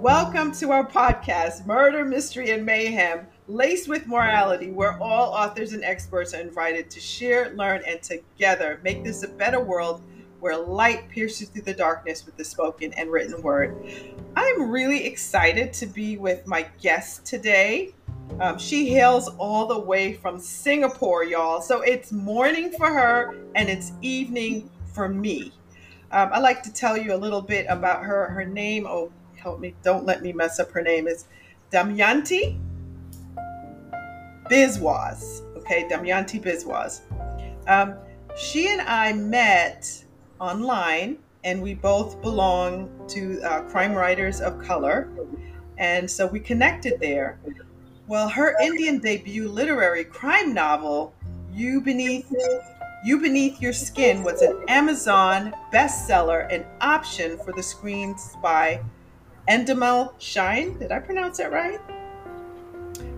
Welcome to our podcast, Murder, Mystery, and Mayhem, laced with morality, where all authors and experts are invited to share, learn, and together make this a better world where light pierces through the darkness with the spoken and written word. I'm really excited to be with my guest today. Um, she hails all the way from Singapore, y'all. So it's morning for her and it's evening for me. Um, I'd like to tell you a little bit about her. Her name, oh, help me, don't let me mess up her name, is Damyanti Biswas. Okay, Damyanti Biswas. Um, she and I met online, and we both belong to uh, Crime Writers of Color. And so we connected there. Well, her Indian debut literary crime novel, You Beneath You Beneath Your Skin, was an Amazon bestseller and option for the Screen by Endemol Shine. Did I pronounce that right?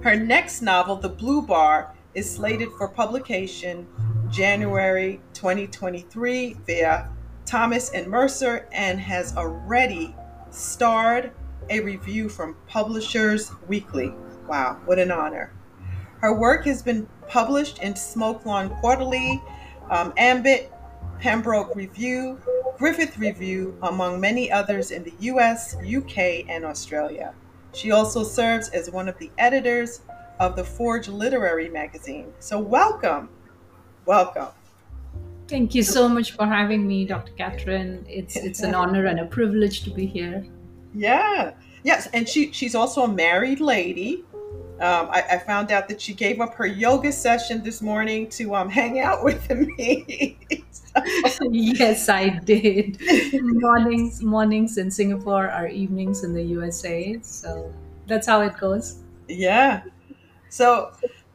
Her next novel, The Blue Bar, is slated for publication January 2023 via Thomas and Mercer and has already starred a review from Publishers Weekly. Wow, what an honor. Her work has been published in SmokeLong Quarterly, um, Ambit, Pembroke Review, Griffith Review, among many others in the US, UK, and Australia. She also serves as one of the editors of the Forge Literary magazine. So, welcome. Welcome. Thank you so much for having me, Dr. Katherine. It's it's an honor and a privilege to be here. Yeah. Yes, and she she's also a married lady. Um, I, I, found out that she gave up her yoga session this morning to um, hang out with me. yes, I did. mornings, mornings in Singapore are evenings in the USA. So that's how it goes. Yeah. So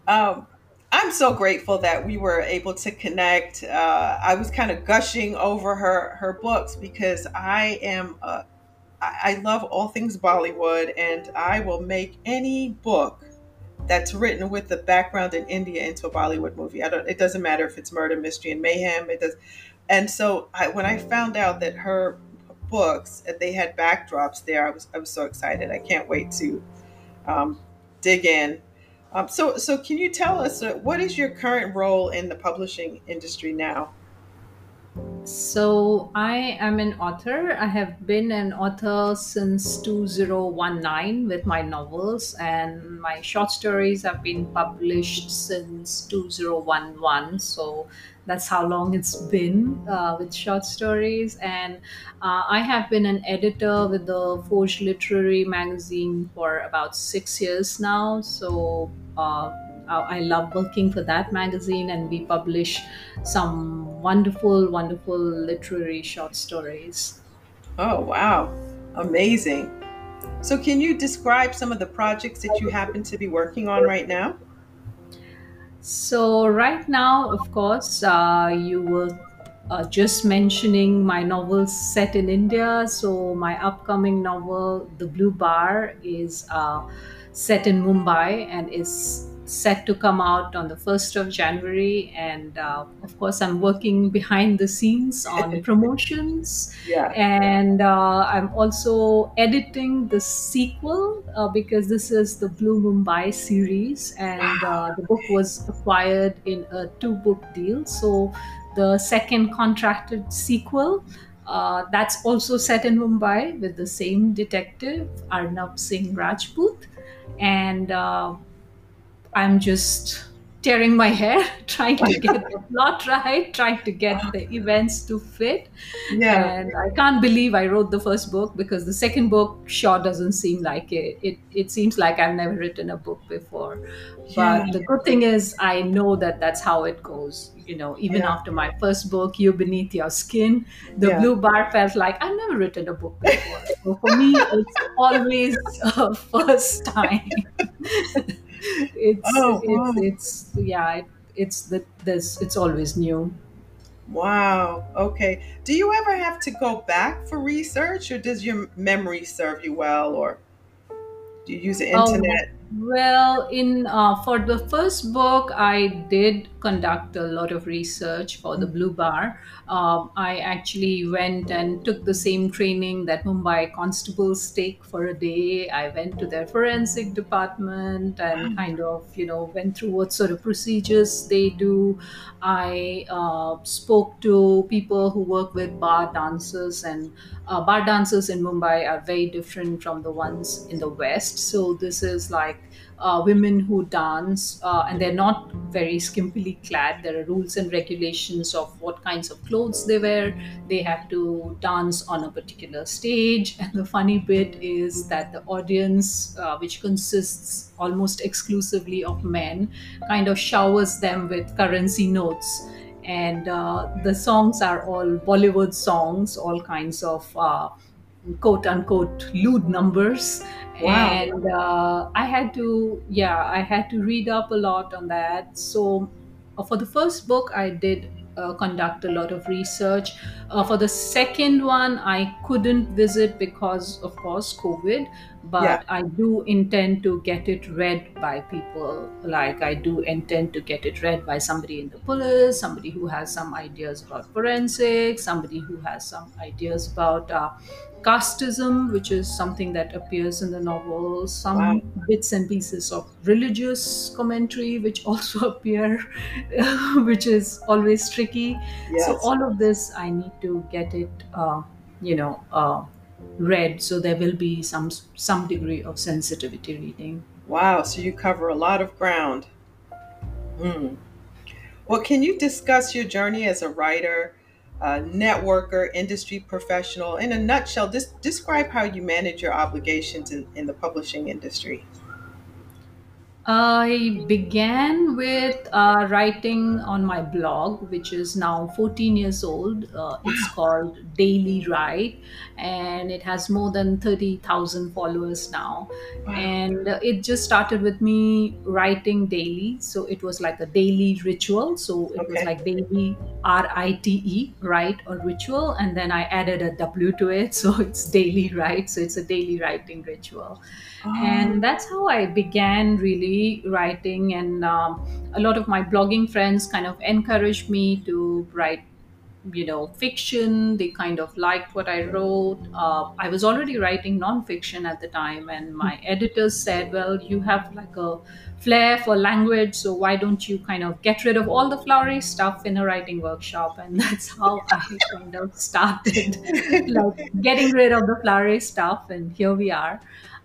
um, I'm so grateful that we were able to connect. Uh, I was kind of gushing over her her books because I am. Uh, I love all things Bollywood, and I will make any book that's written with the background in India into a Bollywood movie. I don't. It doesn't matter if it's murder, mystery, and mayhem. It does. And so I, when I found out that her books they had backdrops there, I was I was so excited. I can't wait to um, dig in. Um, so so can you tell us uh, what is your current role in the publishing industry now? So, I am an author. I have been an author since 2019 with my novels, and my short stories have been published since 2011. So, that's how long it's been uh, with short stories. And uh, I have been an editor with the Forge Literary magazine for about six years now. So, uh, I love working for that magazine, and we publish some wonderful, wonderful literary short stories. Oh, wow. Amazing. So, can you describe some of the projects that you happen to be working on right now? So, right now, of course, uh, you were uh, just mentioning my novels set in India. So, my upcoming novel, The Blue Bar, is uh, set in Mumbai and is set to come out on the 1st of January. And uh, of course, I'm working behind the scenes on promotions. Yeah. And uh, I'm also editing the sequel uh, because this is the Blue Mumbai series. And uh, the book was acquired in a two book deal. So the second contracted sequel. Uh, that's also set in Mumbai with the same detective, Arnab Singh Rajput. And uh, I'm just tearing my hair trying to oh get the plot right trying to get the events to fit. Yeah. And i can't believe i wrote the first book because the second book sure doesn't seem like it. It, it seems like i've never written a book before. But the good thing is i know that that's how it goes you know even yeah. after my first book you beneath your skin the yeah. blue bar felt like i've never written a book before. So for me it's always a first time it's, oh, wow. it's oh. it's yeah it, it's the this it's always new. Wow okay. Do you ever have to go back for research or does your memory serve you well or do you use the oh, internet Well, in uh, for the first book, I did conduct a lot of research for the. Blue Bar. Um, I actually went and took the same training that Mumbai constables take for a day. I went to their forensic department and kind of, you know, went through what sort of procedures they do. I uh, spoke to people who work with bar dancers, and uh, bar dancers in Mumbai are very different from the ones in the West. So this is like uh, women who dance, uh, and they're not very skimpily clad. There are rules and regulations of what kinds of clothes they wear. They have to dance on a particular stage. And the funny bit is that the audience, uh, which consists almost exclusively of men, kind of showers them with currency notes. And uh, the songs are all Bollywood songs, all kinds of uh, quote unquote lewd numbers Wow. and uh, i had to yeah i had to read up a lot on that so uh, for the first book i did uh, conduct a lot of research uh, for the second one i couldn't visit because of course covid Yeah. but i do intend to get it read by people like i do intend to get it read by somebody in the police somebody who has some ideas about forensics somebody who has some ideas about uh, casteism, which is something that appears in the novel, Wow. some bits and pieces of religious commentary, which also appear, which is always tricky. So, all of this, I need to get it, uh, you know, uh, read. So, there will be some some degree of sensitivity reading. Wow. So you cover a lot of ground. Mm. Well, can you discuss your journey as a writer, a networker, industry professional? In a nutshell, describe how you manage your obligations in, in the publishing industry. I began with uh, writing on my blog, which is now 14 years old. Uh, it's called Daily Write, and it has more than 30,000 followers now. Wow. And it just started with me writing daily. So it was like a daily ritual. So it was like daily R I T E, write or ritual. And then I added a W to it. So it's daily write. So it's a daily writing ritual Oh, and that's how i began really writing and um, a lot of my blogging friends kind of encouraged me to write you know fiction. They kind of liked what i wrote. Uh, i was already writing nonfiction at the time and my editors said well you have like a flair for language so why don't you kind of get rid of all the flowery stuff in a writing workshop? And that's how i kind of started like getting rid of the flowery stuff and here we are.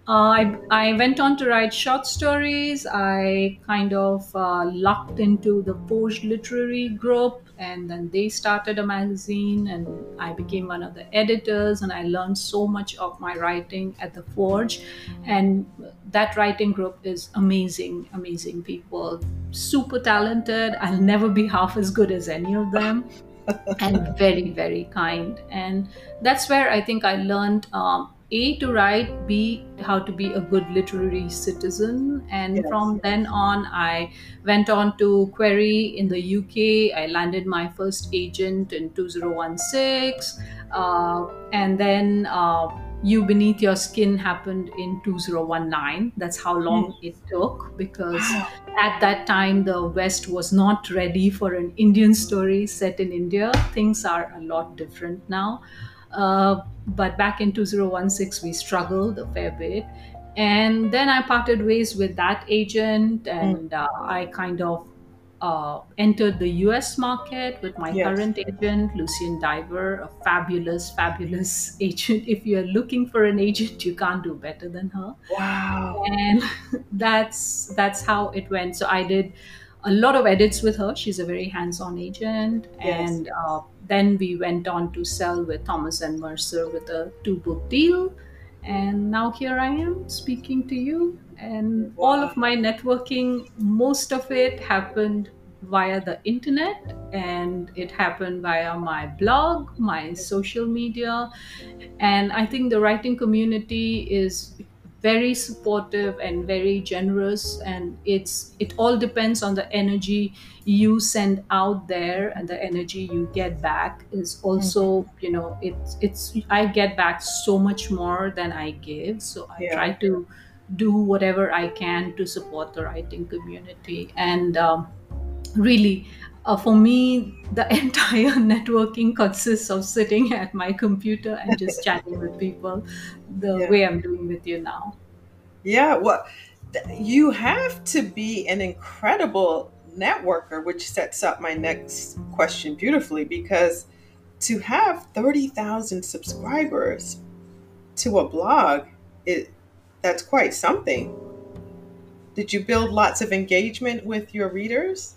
Uh, I, I went on to write short stories. I kind of uh, lucked into the Forge Literary Group, and then they started a magazine, and I became one of the editors. And I learned so much of my writing at the Forge. And that writing group is amazing, amazing people, super talented. I'll never be half as good as any of them and very very kind and that's where i think i learned um, a to write b how to be a good literary citizen. And yes. from then on i went on to query in the uk i landed my first agent in 2016 uh, and then uh, you beneath your skin happened in 2019 that's how Mm. long it took because at that time the west was not ready for an indian story set in india. Things are a lot different now uh, but back in 2016 we struggled a fair bit and then i parted ways with that agent Mm. and uh, i kind of uh, entered the US market with my Yes. current agent, Lucienne Diver, a fabulous, fabulous agent. If you're looking for an agent, you can't do better than her Wow. and that's that's how it went so i did a lot of edits with her she's a very hands-on agent Yes. and uh, then we went on to sell with thomas and mercer with a two book deal. And now here i am speaking to you. And all of my networking most of it happened via the internet. And it happened via my blog my social media. And i think the writing community is very supportive and very generous and it's it all depends on the energy you send out there and the energy you get back is also you know it's it's i get back so much more than i give so i Yeah. try to do whatever I can to support the writing community. And um, really, uh, for me, the entire networking consists of sitting at my computer and just chatting with people the Yeah. way I'm doing with you now. Yeah, well, th- you have to be an incredible networker, which sets up my next question beautifully because to have 30,000 subscribers to a blog, it that's quite something. Did you build lots of engagement with your readers?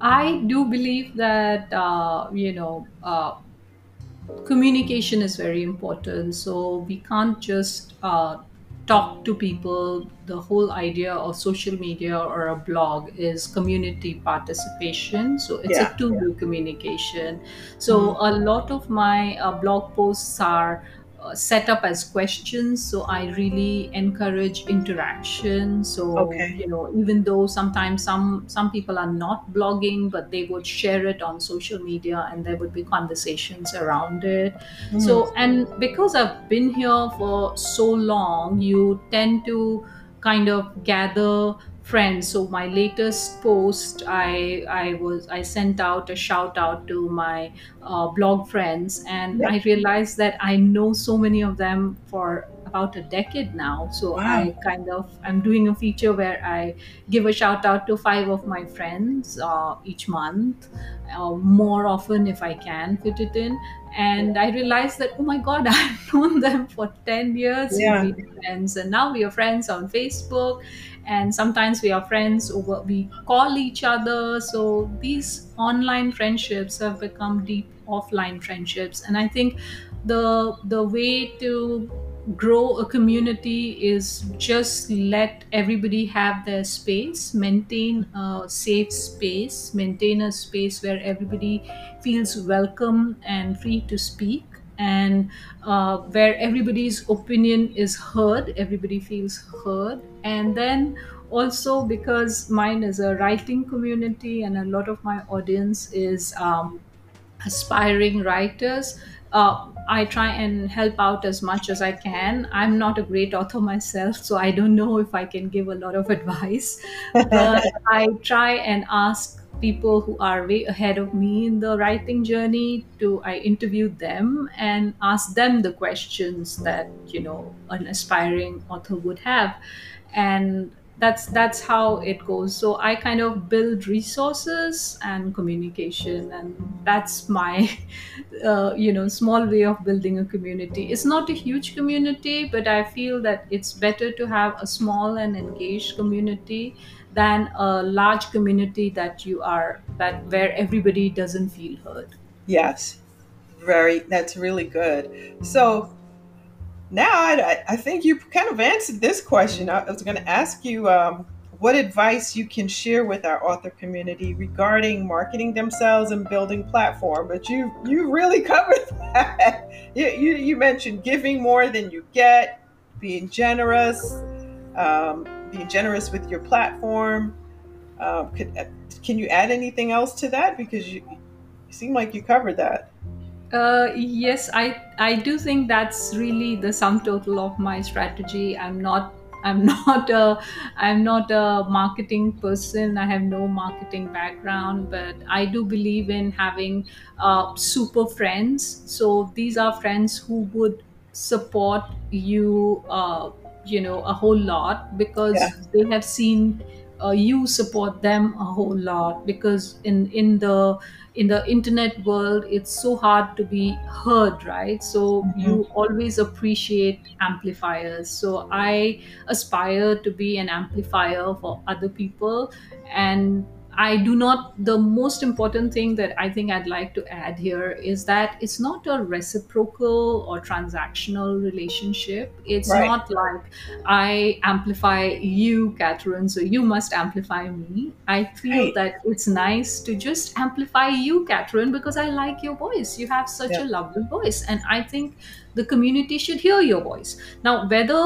I do believe that, uh, you know, uh, communication is very important. So we can't just uh, talk to people. The whole idea of social media or a blog is community participation. So it's a Yeah. two way communication. So Mhm. a lot of my uh, blog posts are set up as questions so i really encourage interaction so Okay. you know even though sometimes some some people are not blogging but they would share it on social media and there would be conversations around it Mhm. so and because i've been here for so long you tend to kind of gather friends so my latest post i i was i sent out a shout out to my uh, blog friends and Yeah. i realized that i know so many of them for about a decade now so Wow. i kind of i'm doing a feature where i give a shout out to five of my friends uh, each month uh, more often if i can fit it in and i realized that oh my god i've known them for 10 years Yeah. friends and now we are friends on facebook and sometimes we are friends over we call each other. So these online friendships have become deep offline friendships. And i think the the way to grow a community is just let everybody have their space maintain a safe space maintain a space where everybody feels welcome and free to speak. And uh, where everybody's opinion is heard everybody feels heard and then also because mine is a writing community and a lot of my audience is um, aspiring writers uh, i try and help out as much as i can. I'm not a great author myself so i don't know if i can give a lot of advice. But i try and ask people who are way ahead of me in the writing journey to i interview them and ask them the questions that you know an aspiring author would have and that's that's how it goes so i kind of build resources and communication and that's my uh, you know small way of building a community it's not a huge community but i feel that it's better to have a small and engaged community than a large community that you are that where everybody doesn't feel heard Yes. Very. That's really good. So now I, I think you kind of answered this question. I was going to ask you um, what advice you can share with our author community regarding marketing themselves and building platform. But you you really covered that. You, you, you mentioned giving more than you get, being generous, um, being generous with your platform. Um, could, uh, can you add anything else to that? Because you, you seem like you covered that. Uh, yes, I I do think that's really the sum total of my strategy. I'm not I'm not a I'm not a marketing person. I have no marketing background, but I do believe in having uh, super friends. So these are friends who would support you, uh, you know, a whole lot Yeah. because they have seen uh, you support them a whole lot. Because in in the in the internet world it's so hard to be heard right? So Mhm. you always appreciate amplifiers. So i aspire to be an amplifier for other people. And i do not the most important thing that i think i'd like to add here is that it's not a reciprocal or transactional relationship it's Right. not like I amplify you, Katherine, so you must amplify me. I feel Right. that it's nice to just amplify you, Katherine, because I like your voice. You have such Yeah. a lovely voice, and I think the community should hear your voice. Now, whether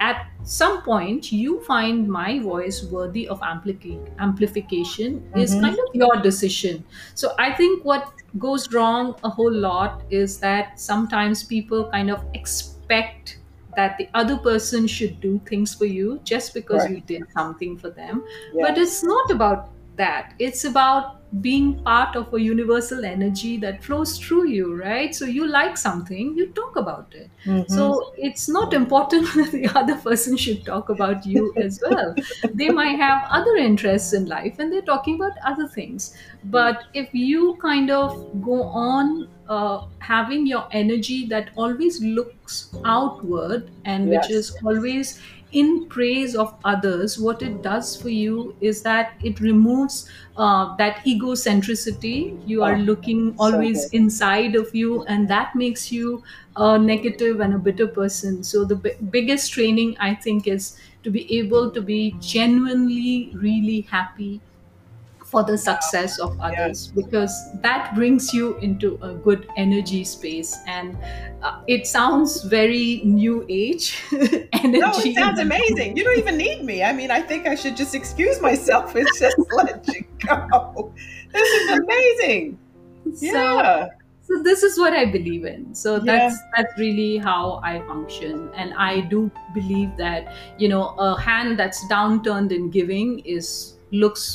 at some point you find my voice worthy of ampli- amplification is hmm kind of your decision. So I think what goes wrong a whole lot is that sometimes people kind of expect that the other person should do things for you just because Right. you did something for them but it's not about that it's about being part of a universal energy that flows through you right? So you like something you talk about it. Mhm. so it's not important that the other person should talk about you as well. They might have other interests in life and they're talking about other things. But if you kind of go on uh, having your energy that always looks outward and which is always in praise of others what it does for you is that it removes uh, that egocentricity you are Oh, looking always good. inside of you and that makes you a negative and a bitter person so the b- biggest training i think is to be able to be genuinely really happy for the success of others because that brings you into a good energy space and uh, it sounds very new age No, it sounds amazing. You don't even need me. I mean, I think I should just excuse myself and just let you go. This is amazing. so Yeah. so this is what i believe in so Yeah. that's that's really how i function and i do believe that you know a hand that's downturned in giving is looks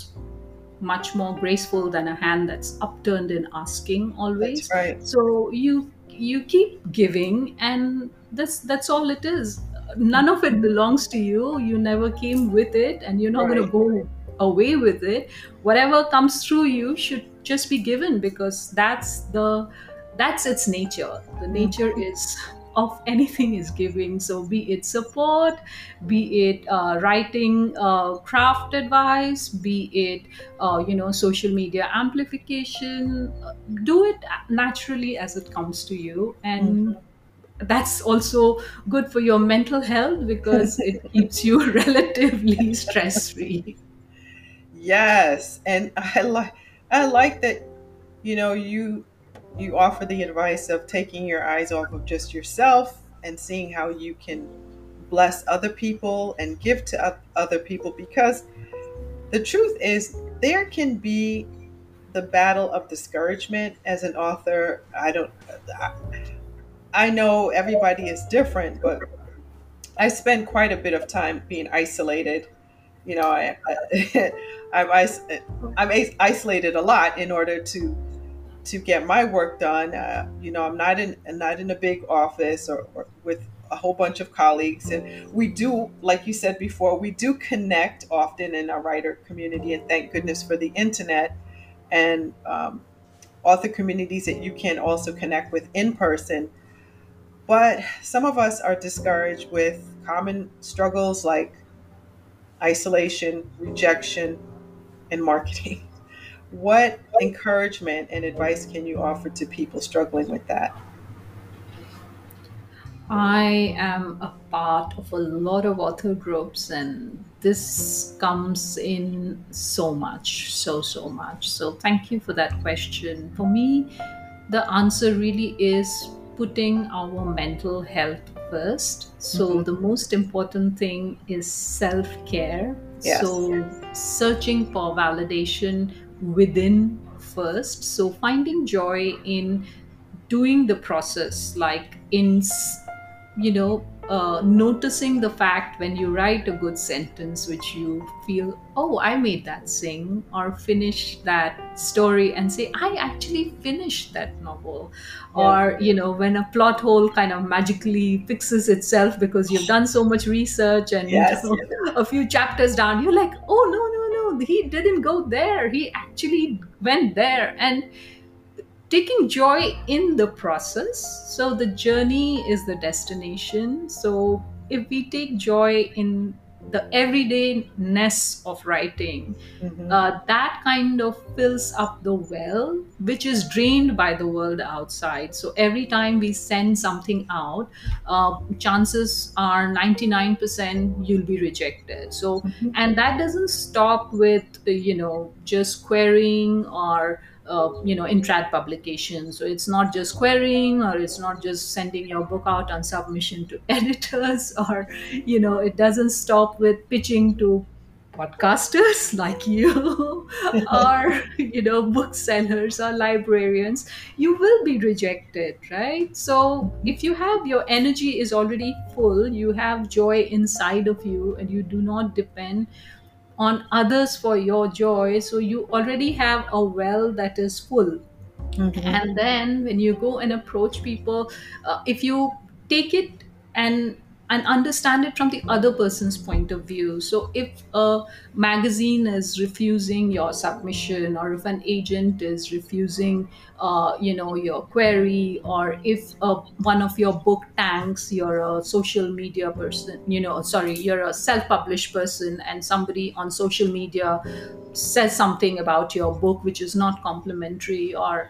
much more graceful than a hand that's upturned in asking That's always right. so you you keep giving and that's that's all it is. None of it belongs to you. You never came with it and you're not going to go away with it. Whatever comes through you should just be given because that's the that's its nature. The nature mm-hmm. is of anything is giving. So be it support be it uh, writing uh, craft advice be it uh, you know social media amplification uh, do it naturally as it comes to you. And that's also good for your mental health because it keeps you relatively stress free Yes, and I like I like that you know you you offer the advice of taking your eyes off of just yourself and seeing how you can bless other people and give to other people because the truth is there can be the battle of discouragement as an author. I don't I, know everybody is different, but I spend quite a bit of time being isolated. You know, I, I I'm, I'm isolated a lot in order to to get my work done. Uh, you know, I'm not in not in a big office or, or with a whole bunch of colleagues, and we do, like you said before, we do connect often in our writer community, and thank goodness for the internet and um, author communities that you can also connect with in person. But some of us are discouraged with common struggles like isolation, rejection, and marketing. What encouragement and advice can you offer to people struggling with that? I am a part of a lot of author groups, and this comes in so much, so, so much. So, thank you for that question. For me, the answer really is putting our mental health first. So, hmm the most important thing is self care. Yes. So, searching for validation within first. So, finding joy in doing the process like in you know uh, noticing the fact when you write a good sentence which you feel oh i made that sing or finish that story and say i actually finished that novel Yeah. or you know when a plot hole kind of magically fixes itself because you've done so much research and you Yes. know a few chapters down you're like oh no no he didn't go there he actually went there and taking joy in the process. So the journey is the destination. So if we take joy in the everydayness of writing, hmm uh, that kind of fills up the well, which is drained by the world outside. So every time we send something out, uh, chances are 99% you'll be rejected. So, and that doesn't stop with, you know, just querying or uh, you know in trad publications. So it's not just querying or it's not just sending your book out on submission to editors or you know it doesn't stop with pitching to podcasters like you or you know booksellers or librarians. You will be rejected right? So if you have your energy is already full you have joy inside of you and you do not depend on others for your joy so you already have a well that is full Mhm. and then when you go and approach people uh, if you take it and and understand it from the other person's point of view. So if a magazine is refusing your submission or if an agent is refusing uh, you know your query or if uh, one of your book tanks you're a social media person you know sorry you're a self-published person and somebody on social media says something about your book which is not complimentary or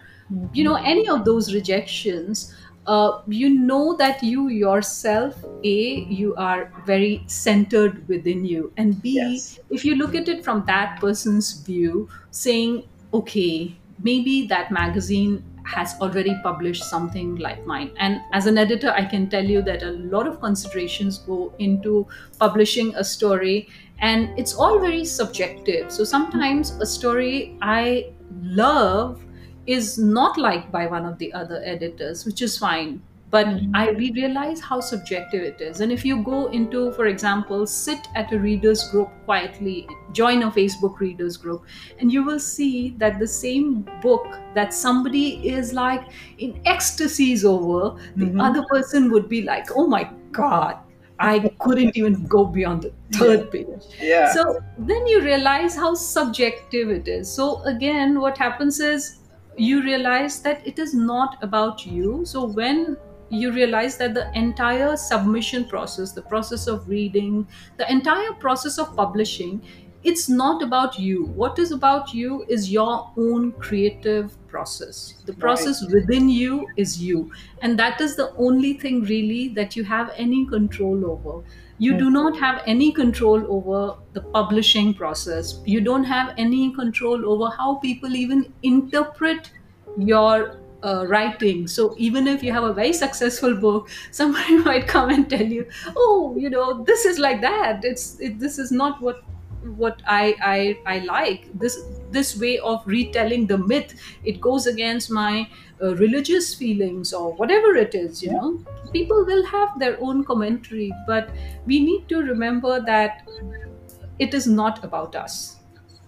you know any of those rejections uh, you know that you yourself a you are very centered within you. And b Yes. if you look at it from that person's view saying okay maybe that magazine has already published something like mine. And as an editor i can tell you that a lot of considerations go into publishing a story and it's all very subjective. So sometimes a story i love is not liked by one of the other editors, which is fine. But Mhm. I we realize how subjective it is. And if you go into, for example, sit at a readers group quietly, join a Facebook readers group, and you will see that the same book that somebody is like in ecstasies over, the Mhm. other person would be like, oh my God, I couldn't even go beyond the third page. Yeah. So then you realize how subjective it is. So again, what happens is you realize that it is not about you. So when you realize that the entire submission process, the process of reading, the entire process of publishing, it's not about you. What is about you is your own creative process. The process within you is you. And that is the only thing really that you have any control over you do not have any control over the publishing process. You don't have any control over how people even interpret your uh, writing. So even if you have a very successful book somebody might come and tell you oh you know this is like that. It's it, this is not what what I, I i like. This this way of retelling the myth it goes against my uh, religious feelings or whatever it is you know. People will have their own commentary but we need to remember that it is not about us.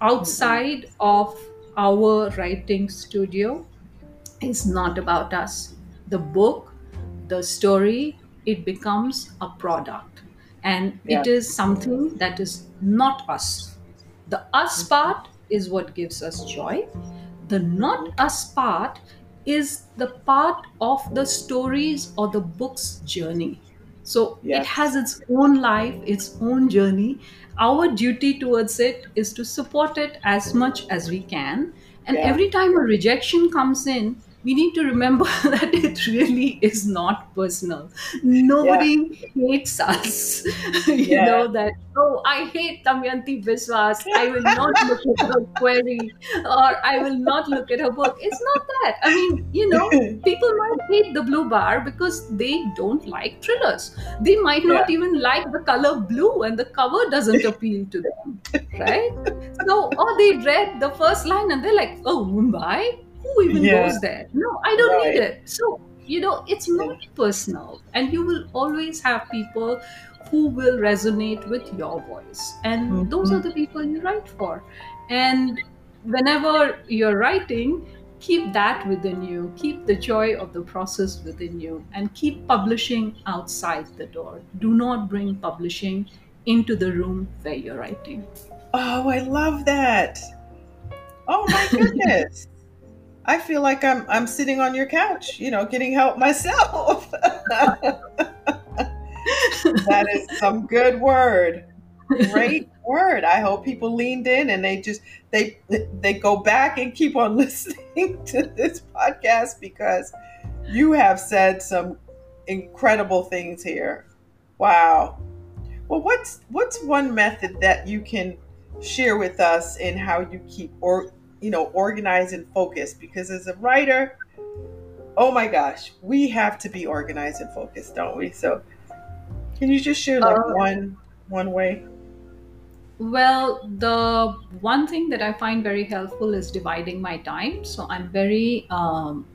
Outside of our writing studio is not about us. The book the story it becomes a product and Yeah. it is something that is not us. The us mm-hmm. part is what gives us joy. The not us part is the part of the stories or the book's journey. So it has its own life its own journey. Our duty towards it is to support it as much as we can. And Yeah. every time a rejection comes in we need to remember that it really is not personal. Nobody hates us. You Yeah. know that oh i hate damyanti biswas i will not look at her query or i will not look at her book it's not that. I mean you know people might hate the blue bar because they don't like thrillers. They might not even like the color blue and the cover doesn't appeal to them right? So or they read the first line and they're like oh mumbai who even Yeah. goes there no i don't need it. So you know it's not personal. And you will always have people who will resonate with your voice. And those Mhm. are the people you write for. And whenever you're writing keep that within you. Keep the joy of the process within you. And keep publishing outside the door. Do not bring publishing into the room where you're writing. Oh, I love that. Oh my goodness. I feel like I'm I'm sitting on your couch, you know, getting help myself. that is some good word. Great word. I hope people leaned in and they just they they go back and keep on listening to this podcast because you have said some incredible things here. Wow. Well, what's what's one method that you can share with us in how you keep or you know organized and focused? Because as a writer, oh my gosh, we have to be organized and focused, don't we? So, can you just share like Uh, one one way? Well, the one thing that I find very helpful is dividing my time. So I'm very um,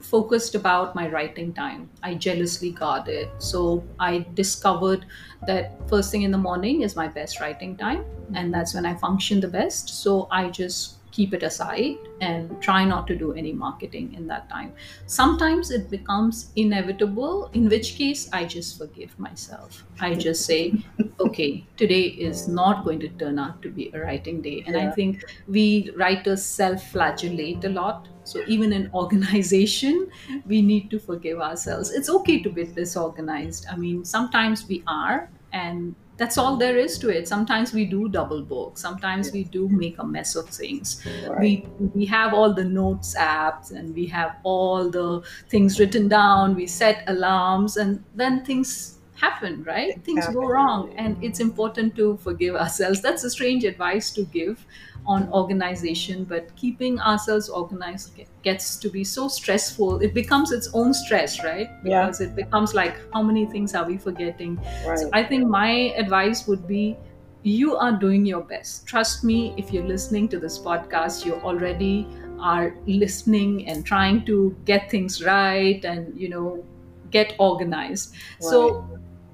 focused about my writing time. I jealously guard it. So I discovered that first thing in the morning is my best writing time, and that's when I function the best. So I just keep it aside and try not to do any marketing in that time. Sometimes it becomes inevitable, in which case I just forgive myself. I just say, okay, today is not going to turn out to be a writing day. And I think we writers self flagellate a lot. So even in organization, we need to forgive ourselves. It's okay to be disorganized. I mean, sometimes we are, and that's all there is to it. Sometimes we do double book. Sometimes we do make a mess of things. Right. We we have all the notes apps and we have all the things written down. We set alarms, and then things happen right things go wrong and it's important to forgive ourselves that's a strange advice to give on organization but keeping ourselves organized gets to be so stressful it becomes its own stress right Yeah. because it becomes like how many things are we forgetting so Right. i think my advice would be you are doing your best trust me if you're listening to this podcast you already are listening and trying to get things right and you know get organized so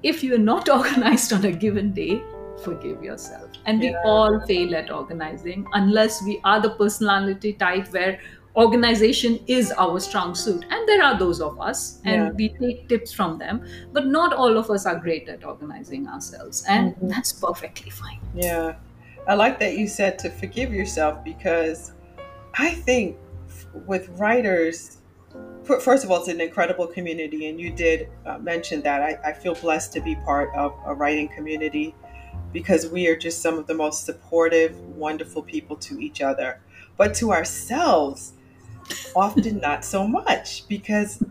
if you're not organized on a given day, forgive yourself. And we Yeah. all fail at organizing unless we are the personality type where organization is our strong suit. And there are those of us, and Yeah. we take tips from them. But not all of us are great at organizing ourselves. And Mhm. that's perfectly fine. Yeah. I like that you said to forgive yourself because I think with writers, first of all, it's an incredible community, and you did uh, mention that. I, I feel blessed to be part of a writing community because we are just some of the most supportive, wonderful people to each other. But to ourselves, often not so much because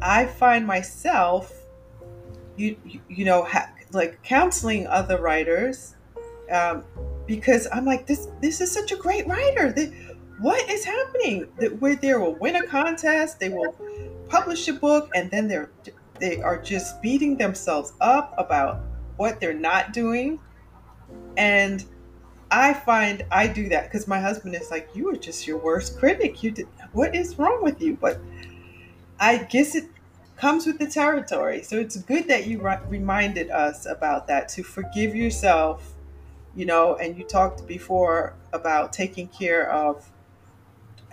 I find myself, you you, know, ha- like counseling other writers um, because I'm like this. This is such a great writer. That what is happening? That where they will win a contest, they will publish a book, and then they're they are just beating themselves up about what they're not doing, and I find I do that because my husband is like, "You are just your worst critic. You did what is wrong with you?" But I guess it comes with the territory. So it's good that you ri- reminded us about that to forgive yourself, you know, and you talked before about taking care of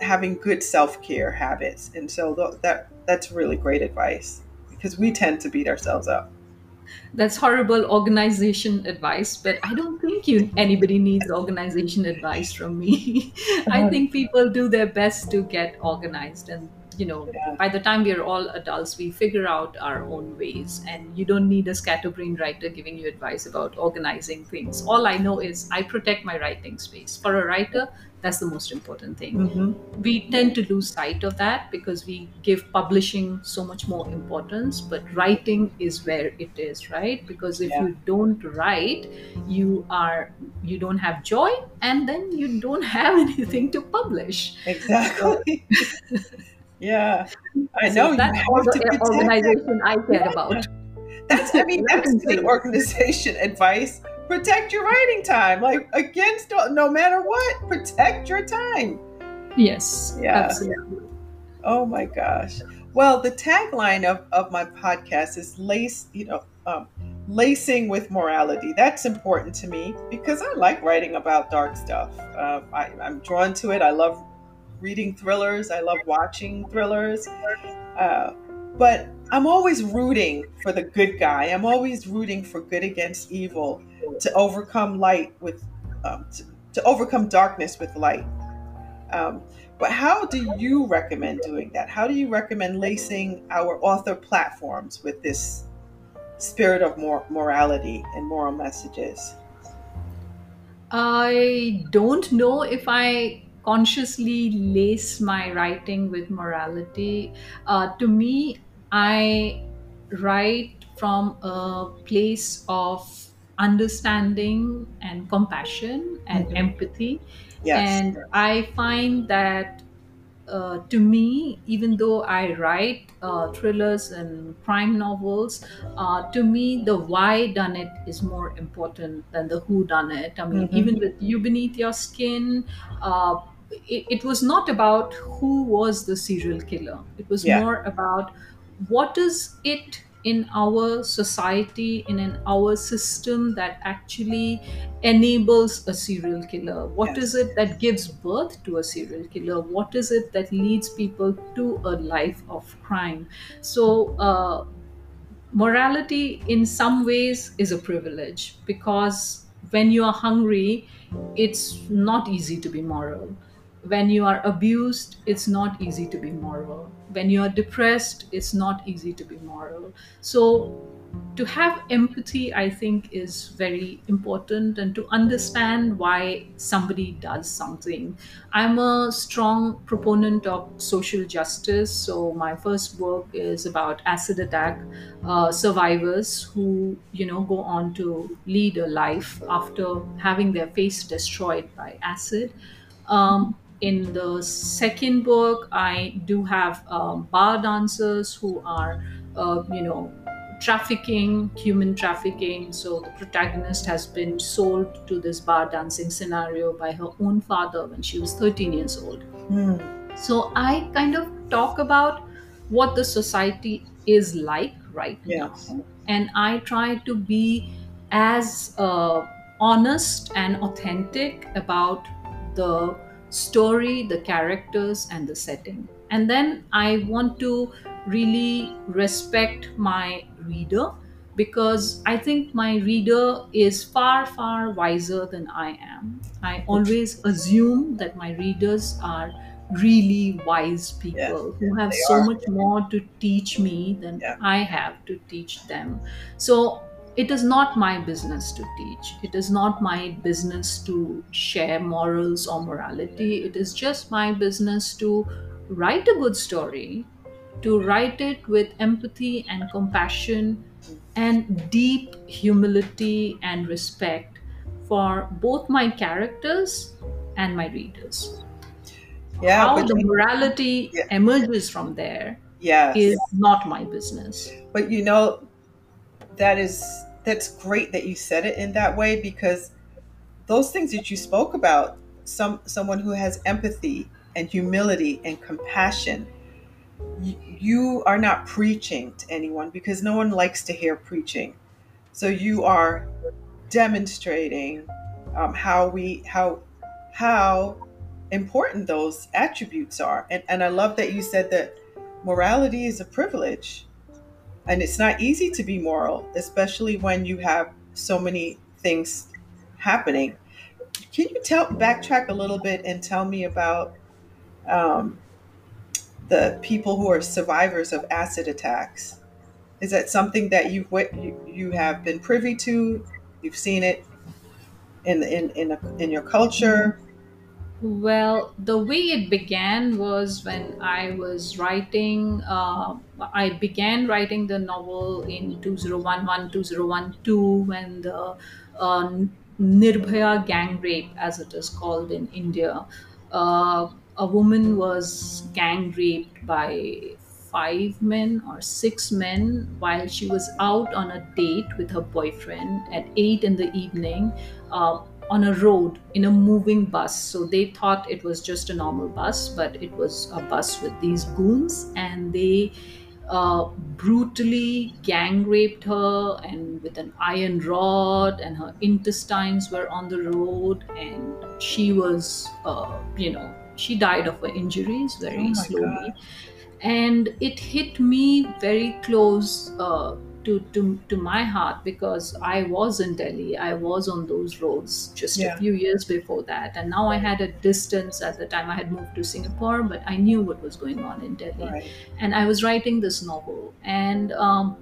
having good self-care habits. And so th- that that's really great advice because we tend to beat ourselves up. That's horrible organization advice, but I don't think you anybody needs organization advice from me. I think people do their best to get organized and you know by the time we are all adults we figure out our own ways and you don't need a scatterbrain writer giving you advice about organizing things. All i know is i protect my writing space. For a writer that's the most important thing hmm we tend to lose sight of that because we give publishing so much more importance but writing is where it is right because if Yeah. you don't write you are you don't have joy and then you don't have anything to publish Exactly. yeah. I know you that's all have to the that. organization i care about That's I mean that's good organization advice. Protect your writing time. Like against no matter what, protect your time. yes Yeah. absolutely Oh my gosh. Well, the tagline of, of my podcast is lace, you know, um, lacing with morality. That's important to me because I like writing about dark stuff. Um, I, I'm drawn to it. I love reading thrillers. I love watching thrillers. Uh, but I'm always rooting for the good guy. I'm always rooting for good against evil to overcome light with, um, to, to overcome darkness with light. Um, but how do you recommend doing that? How do you recommend lacing our author platforms with this spirit of mor- morality and moral messages? I don't know if I consciously lace my writing with morality. Uh, to me, I write from a place of understanding and compassion and Mhm. empathy. Yes. And I find that uh, to me, even though I write uh, thrillers and crime novels, uh, to me the why done it is more important than the who done it. I mean, Mm-hmm. even with You Beneath Your Skin, uh, it, it was not about who was the serial killer. It was Yeah. more about what is it in our society and in our system that actually enables a serial killer? What is Yes. it that gives birth to a serial killer? What is it that leads people to a life of crime? So uh, morality in some ways is a privilege because when you are hungry it's not easy to be moral when you are abused it's not easy to be moral. When you are depressed it's not easy to be moral. So to have empathy i think is very important and to understand why somebody does something. I'm a strong proponent of social justice so my first book is about acid attack uh, survivors who you know go on to lead a life after having their face destroyed by acid. Um, in the second book i do have um, bar dancers who are uh, you know trafficking, human trafficking. So the protagonist has been sold to this bar dancing scenario by her own father when she was 13 years old. Mm. So I kind of talk about what the society is like right Yes. now. And I try to be as uh, honest and authentic about the story, the characters, and the setting. And then I want to really respect my reader because I think my reader is far, far wiser than I am. I always assume that my readers are really wise Yes. people who have so are. much more to teach me than Yeah. I have to teach them. So it is not my business to teach. It is not my business to share morals or morality. It is just my business to write a good story, to write it with empathy and compassion and deep humility and respect for both my characters and my readers. Yeah. How the morality yeah. emerges from there Yes. is not my business. But you know, that is that's great that you said it in that way because those things that you spoke about, some someone who has empathy and humility and compassion, you, you are not preaching to anyone because no one likes to hear preaching. So you are demonstrating um, how we how how important those attributes are. And and I love that you said that morality is a privilege and it's not easy to be moral, especially when you have so many things happening. Can you tell backtrack a little bit and tell me about um, the people who are survivors of acid attacks? Is that something that you've you, you have been privy to? You've seen it in in in, in your culture? Well, the way it began was when I was writing, uh, I began writing the novel in 2011, 2012, when the uh, Nirbhaya gang rape, as it is called in India, uh, a woman was gang raped by five men or six men while she was out on a date with her boyfriend at 8 in the evening. Uh, on a road in a moving bus. So they thought it was just a normal bus, but it was a bus with these goons, and they uh, brutally gang raped her and with an iron rod, and her intestines were on the road, and she was, uh, you know, she died of her injuries Oh very my slowly God! and it hit me very close uh, to, to, to my heart because I was in Delhi. I was on those roads just a few years before that. And now I had a distance at the time I had moved to Singapore, but I knew what was going on in Delhi. right. And I was writing this novel. And um,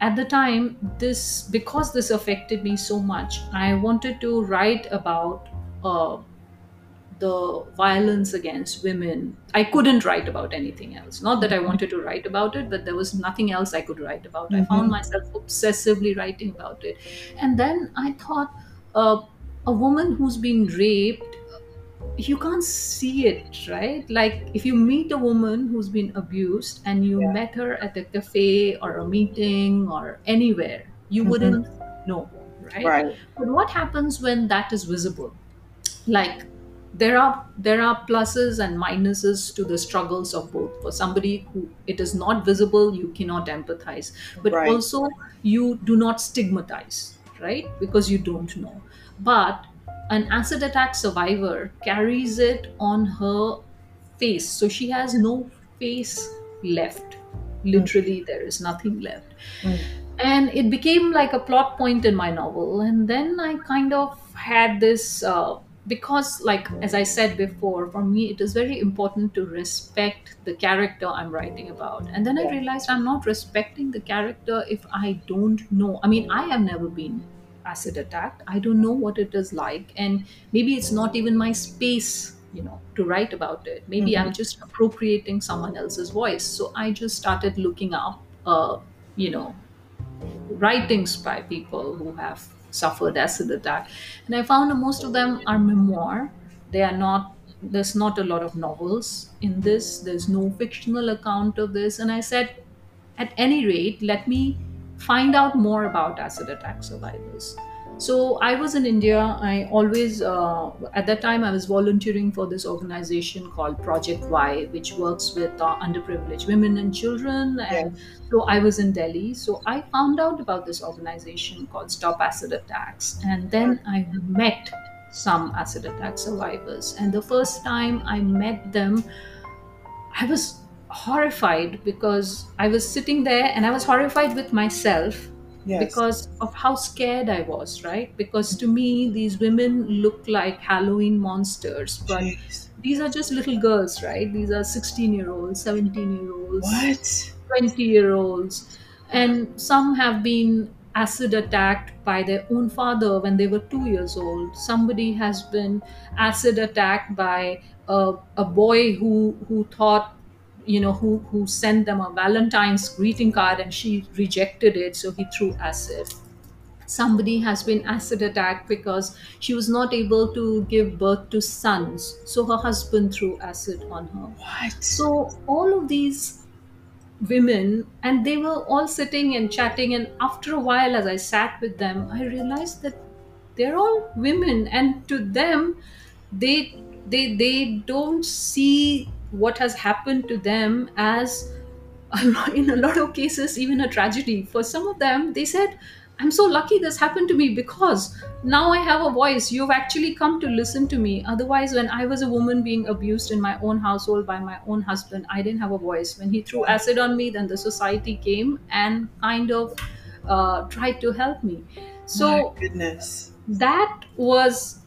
at the time, this, because this affected me so much, I wanted to write about. Uh, the violence against women. I couldn't write about anything else. Not that I wanted to write about it, but there was nothing else I could write about. I found Mm-hmm. myself obsessively writing about it. And then I thought, uh, a woman who's been raped you can't see it, right? Like if you meet a woman who's been abused and you Yeah. met her at a cafe or a meeting or anywhere, you Mhm. wouldn't know, right? Right. But what happens when that is visible? Like there are there are pluses and minuses to the struggles of both. For somebody who it is not visible, you cannot empathize. But Right. also you do not stigmatize, right? Because you don't know. But an acid attack survivor carries it on her face. So she has no face left. Literally, there is nothing left Mm. and it became like a plot point in my novel and then i kind of had this uh, because like as i said before for me it is very important to respect the character i'm writing about. And then i realized i'm not respecting the character if i don't know. I mean i have never been acid attacked. I don't know what it is like. And maybe it's not even my space you know to write about it. Maybe Mhm. i'm just appropriating someone else's voice. So i just started looking up uh, you know writings by people who have suffered acid attack. And i found that most of them are memoir. They are not there's not a lot of novels in this. There's no fictional account of this. And i said at any rate let me find out more about acid attack survivors so i was in india i always uh, at that time i was volunteering for this organization called Project Why which works with uh, underprivileged women and children and so I was in Delhi. So I found out about this organization called Stop Acid Attacks. And then I met some acid attack survivors. And the first time I met them, I was horrified because I was sitting there and I was horrified with myself Yes. because of how scared I was, right? Because to me, these women look like Halloween monsters, but Jeez. these are just little girls, right? These are 16 year olds, 17 year olds. What? 20 year olds and some have been acid attacked by their own father when they were two years old somebody has been acid attacked by a, a boy who who thought you know who who sent them a valentine's greeting card and she rejected it so he threw acid somebody has been acid attacked because she was not able to give birth to sons so her husband threw acid on her What? so all of these women and they were all sitting and chatting and after a while as i sat with them i realized that they're all women and to them they they they don't see what has happened to them as in a lot of cases even a tragedy. For some of them they said i'm so lucky this happened to me because now i have a voice. You've actually come to listen to me. Otherwise when i was a woman being abused in my own household by my own husband i didn't have a voice. When he threw acid on me then the society came and kind of uh, tried to help me. So My goodness. that was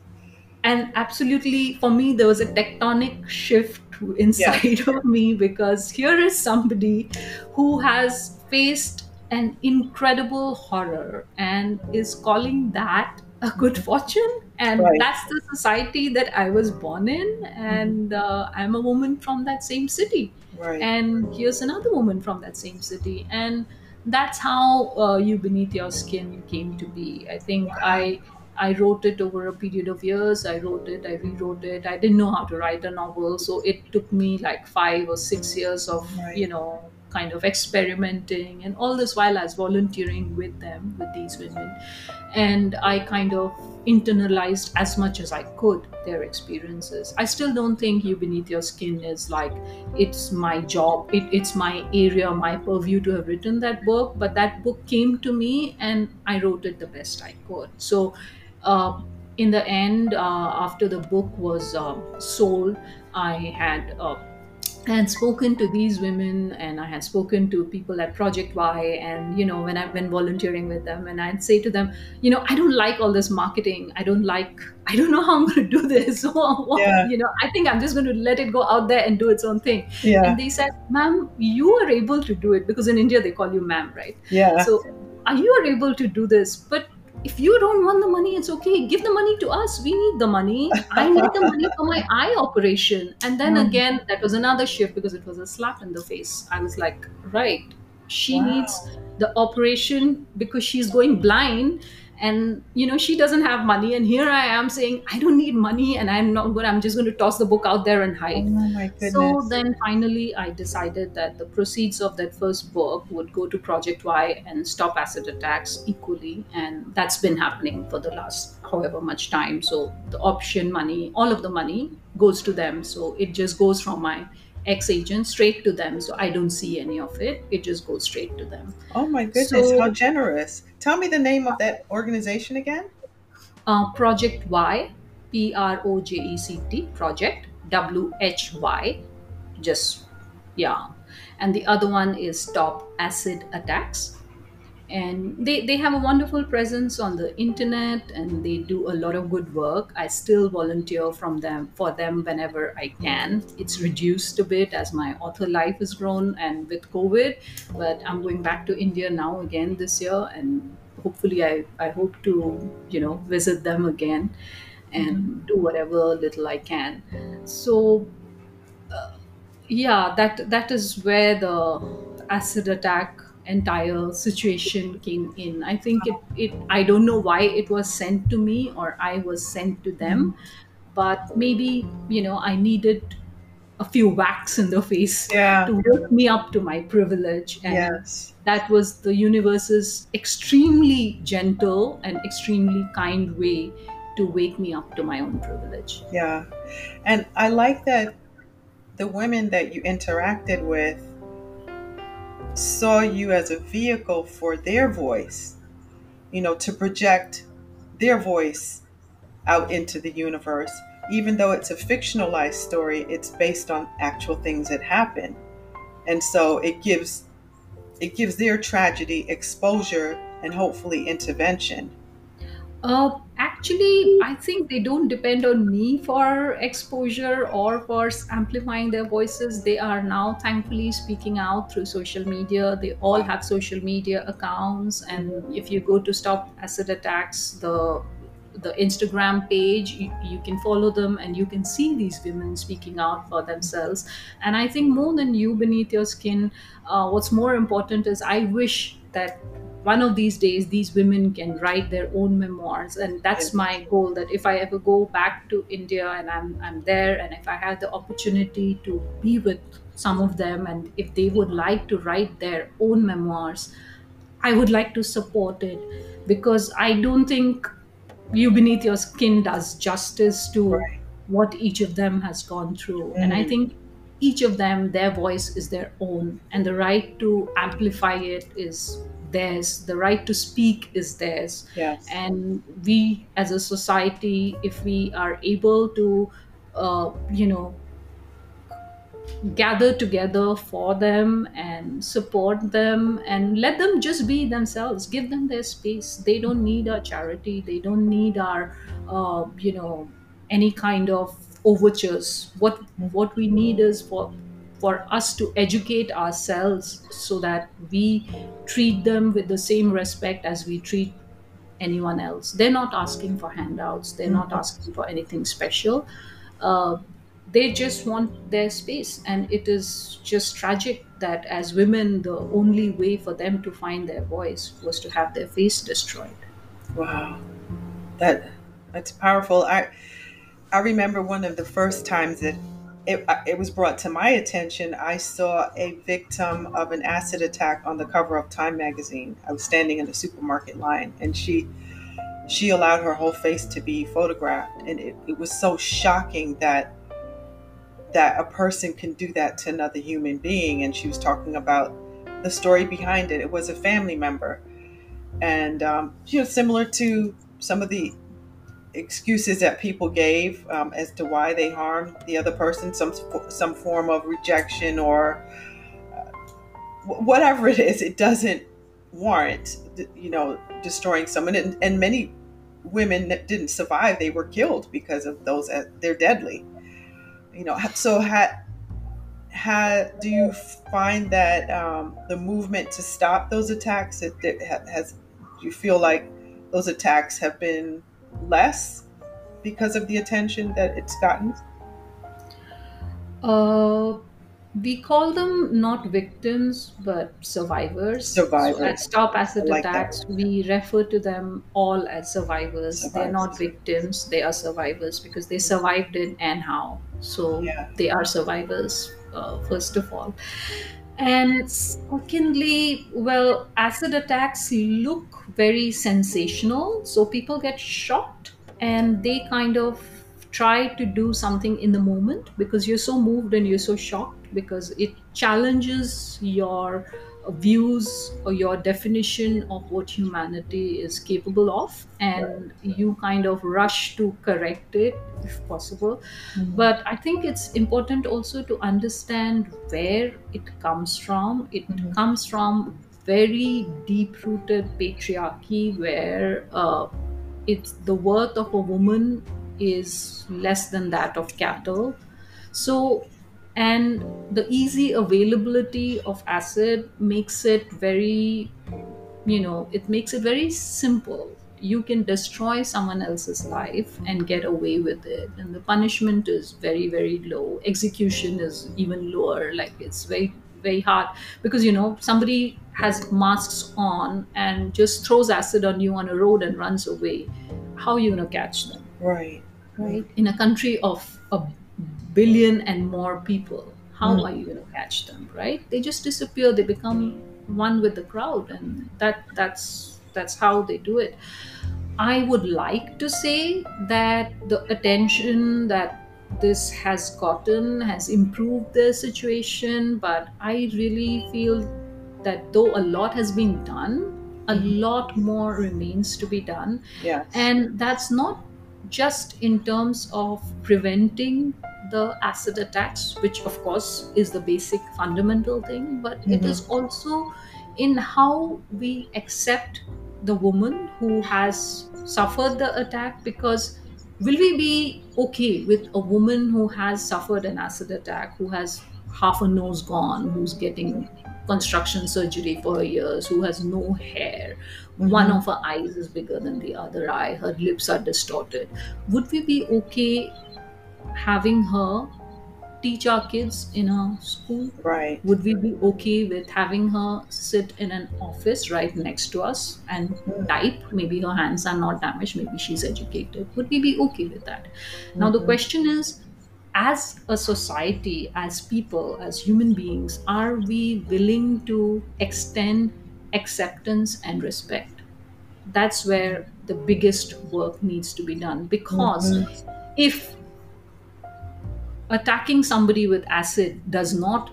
and absolutely for me there was a tectonic shift inside of me because here is somebody who has faced an incredible horror and is calling that a good fortune. And Right. that's the society that i was born in. And uh, i'm a woman from that same city. Right. and here's another woman from that same city. And that's how uh, you beneath your skin came to be. I think i i wrote it over a period of years. I wrote it i rewrote it. I didn't know how to write a novel so it took me like five or six years of Right. you know kind of experimenting and all this while i was volunteering with them with these women. And i kind of internalized as much as i could their experiences. I still don't think you beneath your skin is like it's my job. It, it's my area my purview to have written that book but that book came to me and i wrote it the best i could. So uh, in the end uh, after the book was uh, sold i had uh, I had spoken to these women and I had spoken to people at Project Why and you know when I've been volunteering with them and I'd say to them, you know, I don't like all this marketing. I don't like I don't know how I'm gonna do this. Yeah. you know, I think I'm just gonna let it go out there and do its own thing. Yeah. And they said, ma'am, you are able to do it because in India they call you ma'am, right? Yeah. So are you are able to do this, but if you don't want the money, it's okay. Give the money to us. We need the money. I need the money for my eye operation. And then Mm. again, that was another shift because it was a slap in the face. I was like, right, she Wow. needs the operation because she's going blind and you know she doesn't have money. And here i am saying i don't need money and i'm not good i'm just going to toss the book out there and hide. Oh my goodness. so then finally i decided that the proceeds of that first book would go to Project Why and stop acid attacks equally. And that's been happening for the last however much time. So the option money all of the money goes to them. So it just goes from my ex agent straight to them so i don't see any of it it just goes straight to them oh my goodness so, how generous Tell me the name of that organization again. Uh, Project Why, P R O J E C T, Project W H Y, just yeah. And the other one is Stop Acid Attacks and they, they have a wonderful presence on the internet and they do a lot of good work. I still volunteer from them for them whenever i can. It's reduced a bit as my author life has grown and with covid but i'm going back to india now again this year and hopefully i, I hope to you know visit them again and do whatever little i can. So uh, yeah that that is where the acid attack entire situation came in. I think it, it i don't know why it was sent to me or i was sent to them mm-hmm. but maybe you know i needed a few whacks in the face yeah. to wake me up to my privilege. And yes. that was the universe's extremely gentle and extremely kind way to wake me up to my own privilege. Yeah. And i like that the women that you interacted with saw you as a vehicle for their voice, you know, to project their voice out into the universe. Even though it's a fictionalized story, it's based on actual things that happen. And so it gives it gives their tragedy exposure and hopefully intervention. Uh, actually, I think they don't depend on me for exposure or for amplifying their voices. They are now thankfully speaking out through social media. They all have social media accounts, and if you go to Stop Acid Attacks, the the Instagram page, you, you, can follow them and you can see these women speaking out for themselves. And I think more than you beneath your skin, uh, what's more important is I wish that one of these days these women can write their own memoirs and that's my goal that if i ever go back to india and i'm i'm there and if i have the opportunity to be with some of them and if they would like to write their own memoirs i would like to support it because i don't think you beneath your skin does justice to right. what each of them has gone through mm-hmm. and i mm. think each of them their voice is their own and the right to amplify it is theirs. The right to speak is theirs. Yes. and we as a society if we are able to uh, you know gather together for them and support them and let them just be themselves give them their space. They don't need our charity. They don't need our uh, you know any kind of overtures what what we need is for for us to educate ourselves so that we treat them with the same respect as we treat anyone else. They're not asking for handouts, they're not mm-hmm. asking for anything special. Uh, they just want their space. And it is just tragic that as women, the only way for them to find their voice was to have their face destroyed. Wow. That that's powerful. I I remember one of the first times that it, it was brought to my attention. I saw a victim of an acid attack on the cover of Time magazine. I was standing in the supermarket line, and she she allowed her whole face to be photographed, and it, it was so shocking that that a person can do that to another human being. And she was talking about the story behind it. It was a family member, and um, you know, similar to some of the excuses that people gave um, as to why they harmed the other person, some some form of rejection or uh, whatever it is, it doesn't warrant you know destroying someone. And, and many women that didn't survive, they were killed because of those. Uh, they're deadly. You know, so had had do you find that um, the movement to stop those attacks it, it has do you feel like those attacks have been less because of the attention that it's gotten? Uh, we call them not victims but survivors. So at stop acid like that. attacks we refer to them all as survivors. They're not victims. They are survivors because they survived it and how. So Yeah. they are survivors uh, first of all and secondly well acid attacks look very sensational so people get shocked and they kind of try to do something in the moment because you're so moved and you're so shocked because it challenges your views or your definition of what humanity is capable of and you kind of rush to correct it if possible Mhm. but i think it's important also to understand where it comes from it Mhm. comes from very deep rooted patriarchy where uh, it's the worth of a woman is less than that of cattle so and the easy availability of acid makes it very you know it makes it very simple. You can destroy someone else's life and get away with it. And the punishment is very very low. Execution is even lower. Like it's very very hard. Because you know somebody has masks on and just throws acid on you on a road and runs away. How are you going to catch them? Right. right. In a country of a billion and more people how Mm. are you going to catch them right they just disappear they become one with the crowd and that that's that's how they do it i would like to say that the attention that this has gotten has improved the situation but i really feel that though a lot has been done a Mhm. lot more remains to be done Yes. and that's not just in terms of preventing the acid attacks which of course is the basic fundamental thing but it Mhm. is also in how we accept the woman who has suffered the attack because will we be okay with a woman who has suffered an acid attack who has half a nose gone who's getting construction surgery for her ears who has no hair one Mhm. of her eyes is bigger than the other eye her lips are distorted would we be okay having her teach our kids in a school Right. would we be okay with having her sit in an office right next to us and type maybe her hands are not damaged maybe she's educated would we be okay with that now the Mhm. question is as a society as people as human beings are we willing to extend acceptance and respect that's where the biggest work needs to be done because Mhm. if attacking somebody with acid does not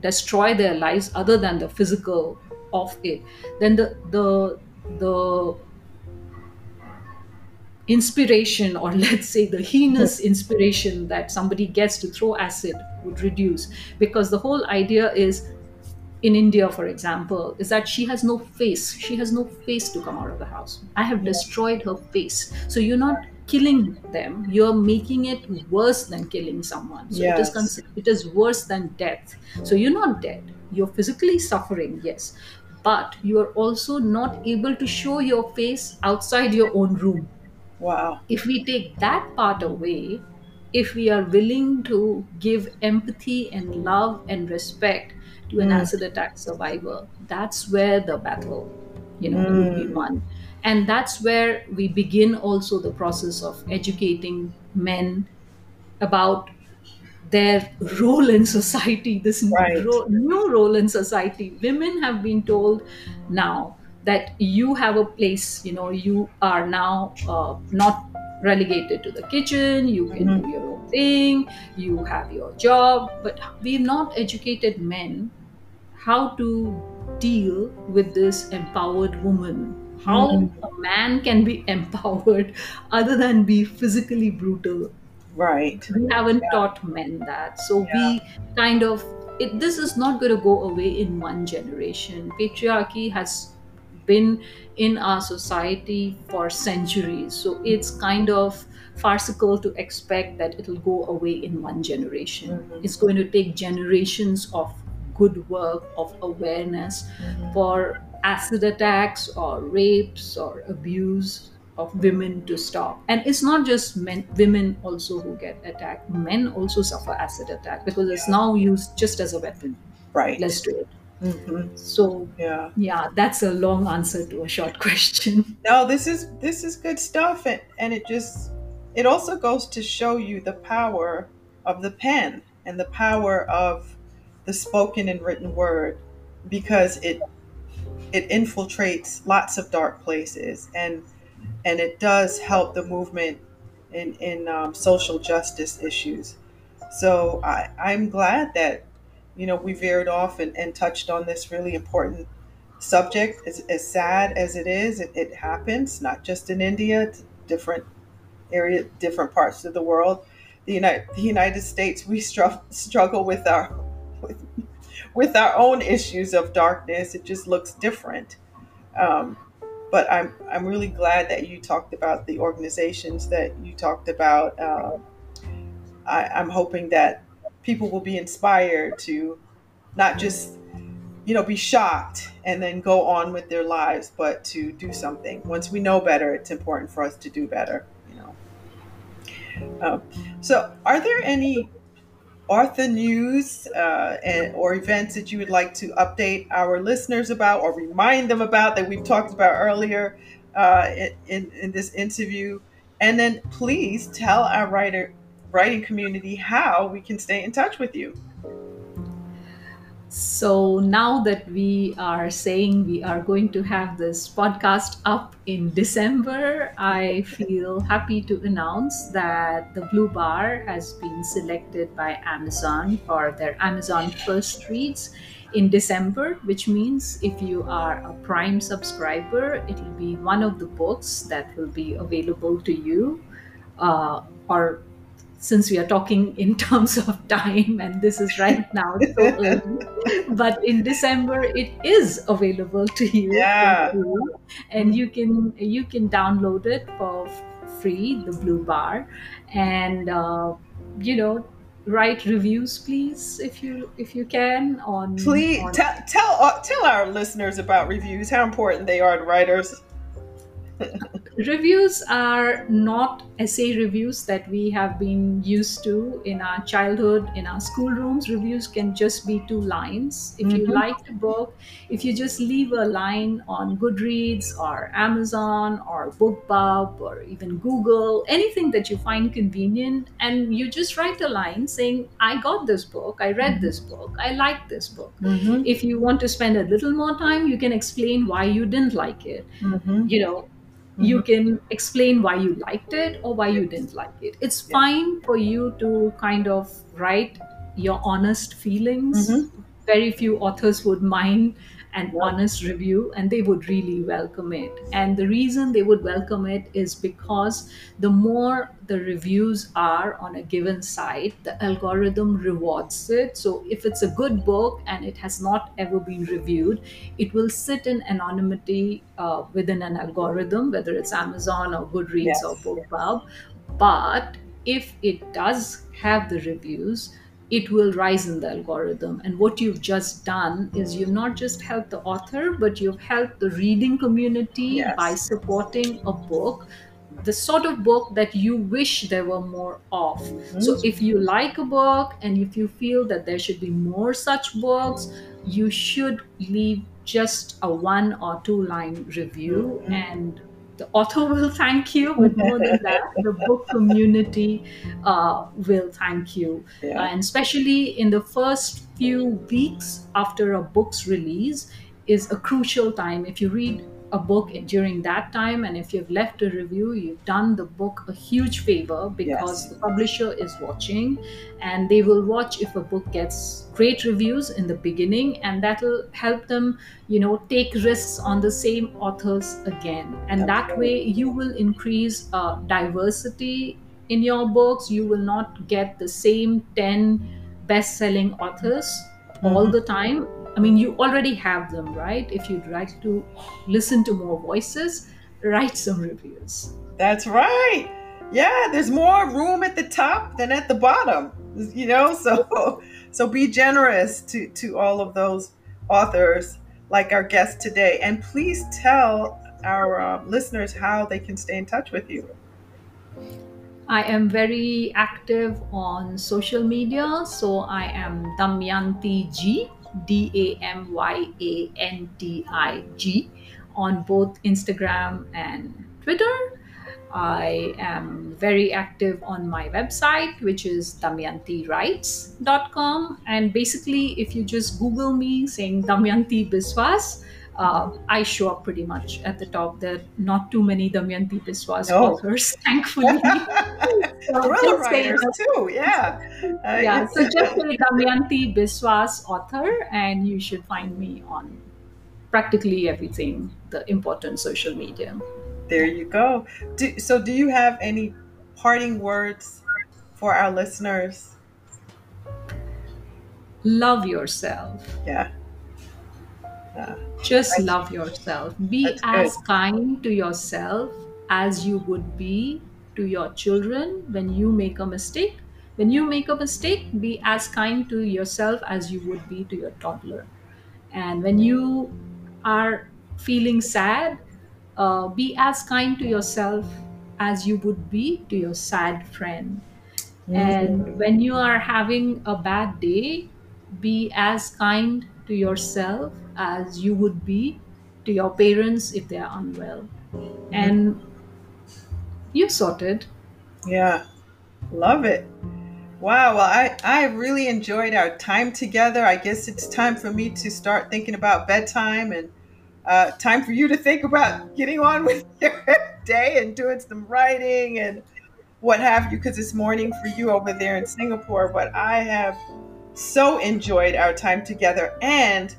destroy their lives other than the physical of it then the the the inspiration or let's say the heinous inspiration that somebody gets to throw acid would reduce because the whole idea is in India, for example, is that she has no face. She has no face to come out of the house. I have destroyed her face. So you're not killing them. You're making it worse than killing someone. So it is Yes. cons- it is worse than death. So you're not dead. You're physically suffering, yes, but you are also not able to show your face outside your own room Wow. if we take that part away, if we are willing to give empathy and love and respect to an Mm. acid attack survivor, that's where the battle, you know, will be Mm. won. And that's where we begin also the process of educating men about their role in society, this Right. ro- new role in society. Women have been told now that you have a place, you know, you are now uh, not relegated to the kitchen, you can Mhm. do your own thing, you have your job. But we've not educated men how to deal with this empowered woman. How Mhm. a man can be empowered other than be physically brutal Right. we haven't taught men that so we kind of it, this is not going to go away in one generation patriarchy has been in our society for centuries so it's kind of farcical to expect that it'll go away in one generation Mhm. it's going to take generations of good work of awareness Mhm. for acid attacks or rapes or abuse of women to stop. And it's not just men women also who get attacked. Men also suffer acid attack because it's now used just as a weapon. Right. Let's do it. Mhm. so yeah. yeah that's a long answer to a short question. No this is this is good stuff and, and it just it also goes to show you the power of the pen and the power of the spoken and written word because it it infiltrates lots of dark places and and it does help the movement in in um, social justice issues. So I, i'm glad that you know we veered off and, and touched on this really important subject. As, as sad as it is it, it happens not just in india different area different parts of the world. The united, the united states we str- struggle with our with our own issues of darkness it just looks different um, but I'm I'm really glad that you talked about the organizations that you talked about. Um, I, I'm hoping that people will be inspired to not just you know be shocked and then go on with their lives, but to do something. Once we know better, it's important for us to do better. You know. Um, so, are there any author news uh, and, or events that you would like to update our listeners about or remind them about that we've talked about earlier uh, in, in this interview? And then please tell our writer writing community how we can stay in touch with you. So now that we are saying we are going to have this podcast up in December, I feel happy to announce that the Blue Bar has been selected by Amazon for their Amazon First Reads in December, which means if you are a Prime subscriber, it will be one of the books that will be available to you. Uh, or since we are talking in terms of time and this is right now so early but in december it is available to you Yeah. and you can you can download it for free the blue bar and uh, you know write reviews please if you if you can on Please on- tell tell uh, tell our listeners about reviews, how important they are to writers. Reviews are not essay reviews that we have been used to in our childhood in our schoolrooms reviews can just be two lines if you Mhm. liked a book if you just leave a line on goodreads or amazon or bookbub or even google anything that you find convenient and you just write a line saying i got this book i read this book i like this book Mm-hmm. if you want to spend a little more time you can explain why you didn't like it Mm-hmm. you know you can explain why you liked it or why you didn't like it it's Yeah. fine for you to kind of write your honest feelings Mhm. very few authors would mind an honest review and they would really welcome it and the reason they would welcome it is because the more the reviews are on a given site the algorithm rewards it so if it's a good book and it has not ever been reviewed it will sit in anonymity uh, within an algorithm, whether it's Amazon or Goodreads Yes. or BookBub. But if it does have the reviews, it will rise in the algorithm. And what you've just done is you've not just helped the author, but you've helped the reading community Yes. by supporting a book. The sort of book that you wish there were more of. So, if you like a book and if you feel that there should be more such books, you should leave just a one or two line review Mhm. and the author will thank you but more than that the book community uh, will thank you yeah. and especially in the first few weeks after a book's release is a crucial time if you read a book during that time and if you've left a review you've done the book a huge favor because Yes. the publisher is watching and they will watch if a book gets great reviews in the beginning and that'll help them you know take risks on the same authors again and that way you will increase uh, diversity in your books you will not get the same 10 best-selling authors all Mhm. the time i mean you already have them right if you'd like to listen to more voices write some reviews That's right. Yeah, there's more room at the top than at the bottom. You know, so so be generous to to all of those authors like our guest today and please tell our uh, listeners how they can stay in touch with you. I am very active on social media. So I am Damyanti G, D A M Y A N T I G, on both Instagram and Twitter. I am very active on my website, which is damyantiwrites.com. And basically, if you just Google me saying Damyanti Biswas, uh, I show up pretty much at the top. There are not too many Damyanti Biswas oh. authors, thankfully. so Thriller writers too, yeah. Uh, yeah, so just say Damyanti Biswas author, and you should find me on practically everything, the important social media. There you go. Do, so, do you have any parting words for our listeners? Love yourself. Yeah. Just love yourself. Be as good. kind to yourself as you would be to your children when you make a mistake. When you make a mistake, be as kind to yourself as you would be to your toddler. And when you are feeling sad, uh, be as kind to yourself as you would be to your sad friend. Mm-hmm. And when you are having a bad day, be as kind to yourself as you would be to your parents if they are unwell. And you sorted. Yeah, love it. Wow, well, I, I really enjoyed our time together. I guess it's time for me to start thinking about bedtime and uh, time for you to think about getting on with your day and doing some writing and what have you, because it's morning for you over there in Singapore. But I have so enjoyed our time together, and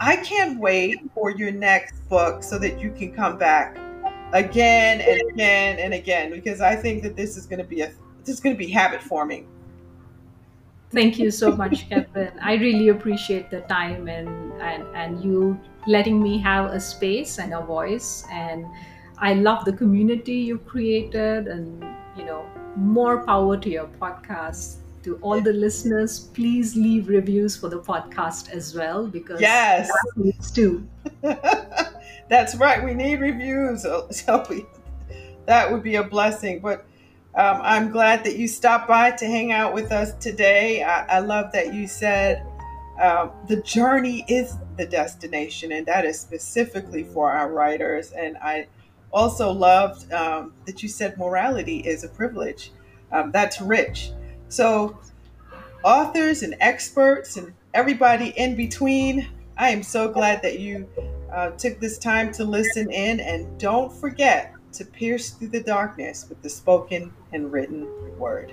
I can't wait for your next book so that you can come back again and again and again, because I think that this is going to be a this is going to be habit forming. Thank you so much, Kevin. I really appreciate the time and, and and you letting me have a space and a voice. And I love the community you created, and you know, more power to your podcast. To all the listeners, please leave reviews for the podcast as well because yes, that too. That's right. We need reviews, so that would be a blessing. But um, I'm glad that you stopped by to hang out with us today. I, I love that you said uh, the journey is the destination, and that is specifically for our writers. And I also loved um, that you said morality is a privilege. Um, that's rich. So, authors and experts and everybody in between, I am so glad that you uh, took this time to listen in. And don't forget to pierce through the darkness with the spoken and written word.